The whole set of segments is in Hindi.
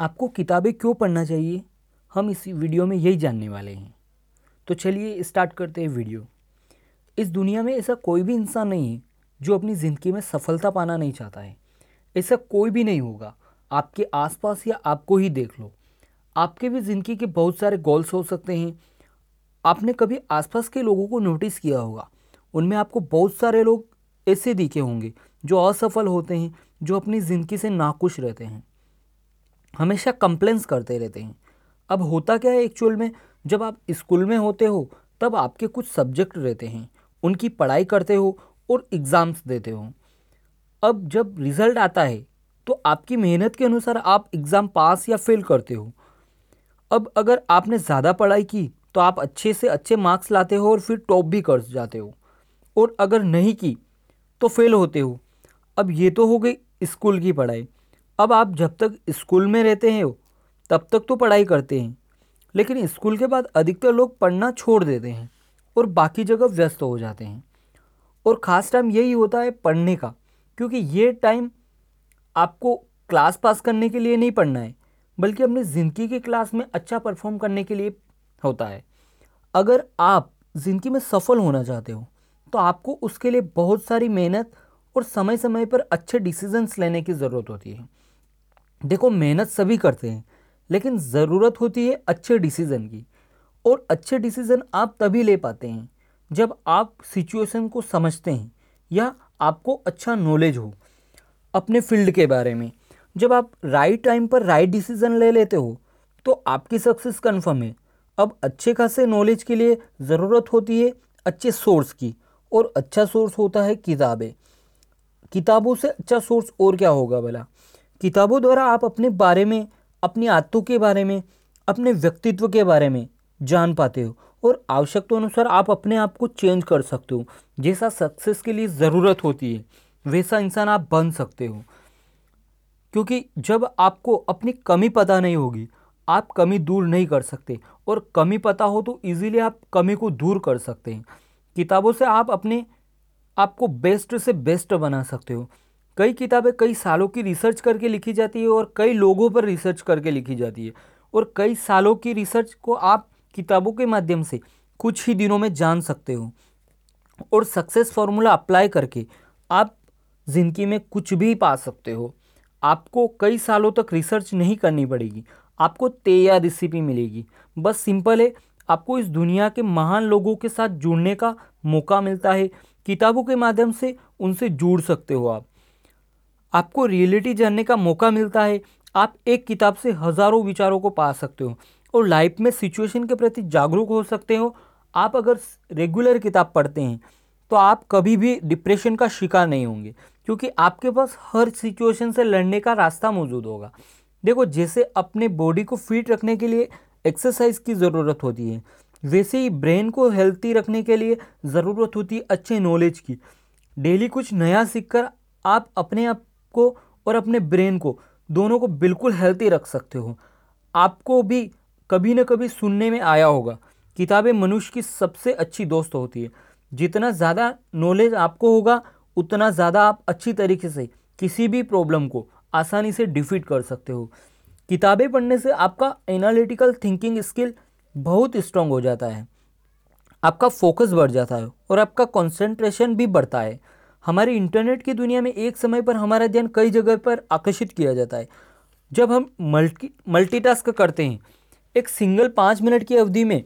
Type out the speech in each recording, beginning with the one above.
आपको किताबें क्यों पढ़ना चाहिए? हम इस वीडियो में यही जानने वाले हैं। तो चलिए स्टार्ट करते हैं वीडियो इस दुनिया में ऐसा कोई भी इंसान नहीं है, जो अपनी ज़िंदगी में सफलता पाना नहीं चाहता है। ऐसा कोई भी नहीं होगा। आपके आसपास या आपको ही देख लो। आपके भी ज़िंदगी के बहुत सारे गोल्स हो सकते हैं। आपने कभी आसपास के लोगों को नोटिस किया होगा? उनमें आपको बहुत सारे लोग ऐसे दिखे होंगे, जो असफल होते हैं, जो अपनी ज़िंदगी से नाखुश रहते हैं। हमेशा कंप्लेंस करते रहते हैं। अब होता क्या है एक्चुअल में? जब आप स्कूल में होते हो, तब आपके कुछ सब्जेक्ट रहते हैं। उनकी पढ़ाई करते हो और एग्ज़ाम्स देते हो। अब जब रिज़ल्ट आता है तो आपकी मेहनत के अनुसार आप एग्ज़ाम पास या फेल करते हो। अब अगर आपने ज़्यादा पढ़ाई की तो आप अच्छे से अच्छे मार्क्स लाते हो और फिर टॉप भी कर जाते हो। और अगर नहीं की तो फेल होते हो। अब ये तो हो गई स्कूल की पढ़ाई। अब आप जब तक स्कूल में रहते हैं, तब तक तो पढ़ाई करते हैं, लेकिन स्कूल के बाद अधिकतर लोग पढ़ना छोड़ देते हैं और बाकी जगह व्यस्त हो जाते हैं। और ख़ास टाइम यही होता है पढ़ने का, क्योंकि ये टाइम आपको क्लास पास करने के लिए नहीं पढ़ना है, बल्कि अपनी ज़िंदगी की क्लास में अच्छा परफॉर्म करने के लिए होता है। अगर आप ज़िंदगी में सफल होना चाहते हो तो आपको उसके लिए बहुत सारी मेहनत और समय समय पर अच्छे डिसीजंस लेने की ज़रूरत होती है। देखो, मेहनत सभी करते हैं, लेकिन ज़रूरत होती है अच्छे डिसीज़न की। और अच्छे डिसीज़न आप तभी ले पाते हैं जब आप सिचुएशन को समझते हैं या आपको अच्छा नॉलेज हो अपने फ़ील्ड के बारे में। जब आप राइट टाइम पर राइट डिसीज़न ले लेते हो तो आपकी सक्सेस कन्फर्म है। अब अच्छे खासे नॉलेज के लिए ज़रूरत होती है अच्छे सोर्स की, और अच्छा सोर्स होता है किताबें। किताबों से अच्छा सोर्स और क्या होगा भला? किताबों द्वारा आप अपने बारे में, अपनी आदतों के बारे में, अपने व्यक्तित्व के बारे में जान पाते हो और आवश्यकता अनुसार आप अपने आप को चेंज कर सकते हो। जैसा सक्सेस के लिए ज़रूरत होती है, वैसा इंसान आप बन सकते हो। क्योंकि जब आपको अपनी कमी पता नहीं होगी, आप कमी दूर नहीं कर सकते और कमी पता हो तो इजीली आप कमी को दूर कर सकते हैं। किताबों से आप अपने आपको बेस्ट से बेस्ट बना सकते हो। कई किताबें कई सालों की रिसर्च करके लिखी जाती है और कई लोगों पर रिसर्च करके लिखी जाती है। और कई सालों की रिसर्च को आप किताबों के माध्यम से कुछ ही दिनों में जान सकते हो। और सक्सेस फार्मूला अप्लाई करके आप ज़िंदगी में कुछ भी पा सकते हो। आपको कई सालों तक रिसर्च नहीं करनी पड़ेगी। आपको तैयार रेसिपी मिलेगी। बस सिंपल है, आपको इस दुनिया के महान लोगों के साथ जुड़ने का मौका मिलता है। किताबों के माध्यम से उनसे जुड़ सकते हो आप। आपको रियलिटी जानने का मौका मिलता है। आप एक किताब से हज़ारों विचारों को पा सकते हो और लाइफ में सिचुएशन के प्रति जागरूक हो सकते हो। आप अगर रेगुलर किताब पढ़ते हैं तो आप कभी भी डिप्रेशन का शिकार नहीं होंगे, क्योंकि आपके पास हर सिचुएशन से लड़ने का रास्ता मौजूद होगा। देखो, जैसे अपने बॉडी को फिट रखने के लिए एक्सरसाइज की ज़रूरत होती है, वैसे ही ब्रेन को हेल्थी रखने के लिए ज़रूरत होती है अच्छे नॉलेज की। डेली कुछ नया सीखकर आप अपने आप को और अपने ब्रेन को, दोनों को बिल्कुल हेल्थी रख सकते हो। आपको भी कभी ना कभी सुनने में आया होगा, किताबें मनुष्य की सबसे अच्छी दोस्त होती है। जितना ज़्यादा नॉलेज आपको होगा, उतना ज़्यादा आप अच्छी तरीके से किसी भी प्रॉब्लम को आसानी से डिफीट कर सकते हो। किताबें पढ़ने से आपका एनालिटिकल थिंकिंग स्किल बहुत स्ट्रांग हो जाता है। आपका फोकस बढ़ जाता है और आपका कंसंट्रेशन भी बढ़ता है। हमारी इंटरनेट की दुनिया में एक समय पर हमारा ध्यान कई जगह पर आकर्षित किया जाता है। जब हम मल्टी मल्टीटास्क करते हैं, एक सिंगल पाँच मिनट की अवधि में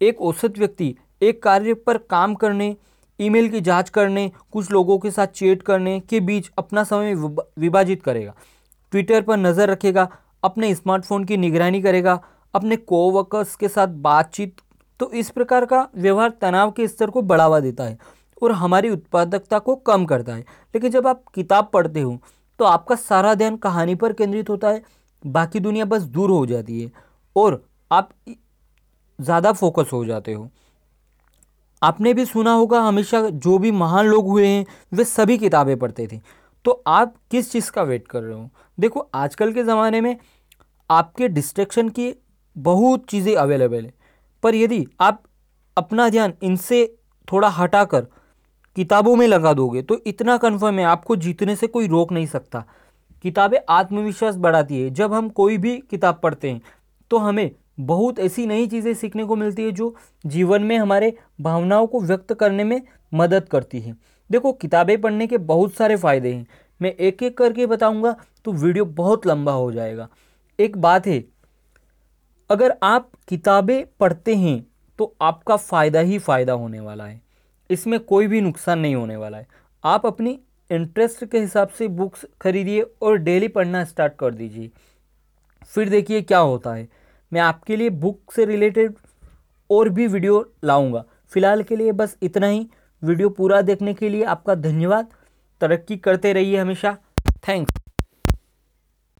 एक औसत व्यक्ति एक कार्य पर काम करने ईमेल की जाँच करने, कुछ लोगों के साथ चेट करने के बीच अपना समय विभाजित करेगा। ट्विटर पर नज़र रखेगा, अपने स्मार्टफ़ोन की निगरानी करेगा, अपने कोवर्कर्स के साथ बातचीत तो इस प्रकार का व्यवहार तनाव के स्तर को बढ़ावा देता है। और हमारी उत्पादकता को कम करता है। लेकिन जब आप किताब पढ़ते हो तो आपका सारा ध्यान कहानी पर केंद्रित होता है, बाकी दुनिया बस दूर हो जाती है और आप ज़्यादा फोकस हो जाते हो। आपने भी सुना होगा, हमेशा जो भी महान लोग हुए हैं, वे सभी किताबें पढ़ते थे। तो आप किस चीज़ का वेट कर रहे हो? देखो, आजकल के ज़माने में आपके डिस्ट्रैक्शन की बहुत चीज़ें अवेलेबल है। पर यदि आप अपना ध्यान इनसे थोड़ा हटाकर किताबों में लगा दोगे तो इतना कन्फर्म है, आपको जीतने से कोई रोक नहीं सकता। किताबें आत्मविश्वास बढ़ाती है। जब हम कोई भी किताब पढ़ते हैं तो हमें बहुत ऐसी नई चीज़ें सीखने को मिलती है, जो जीवन में हमारे भावनाओं को व्यक्त करने में मदद करती है। देखो, किताबें पढ़ने के बहुत सारे फ़ायदे हैं। मैं एक एक करके बताऊँगा तो वीडियो बहुत लंबा हो जाएगा। एक बात है, अगर आप किताबें पढ़ते हैं तो आपका फ़ायदा ही फ़ायदा होने वाला है। इसमें कोई भी नुकसान नहीं होने वाला है। आप अपनी इंटरेस्ट के हिसाब से बुक्स खरीदिए और डेली पढ़ना स्टार्ट कर दीजिए। फिर देखिए क्या होता है। मैं आपके लिए बुक से रिलेटेड और भी वीडियो लाऊँगा। फ़िलहाल के लिए बस इतना ही। वीडियो पूरा देखने के लिए आपका धन्यवाद। तरक्की करते रहिए हमेशा। थैंक्स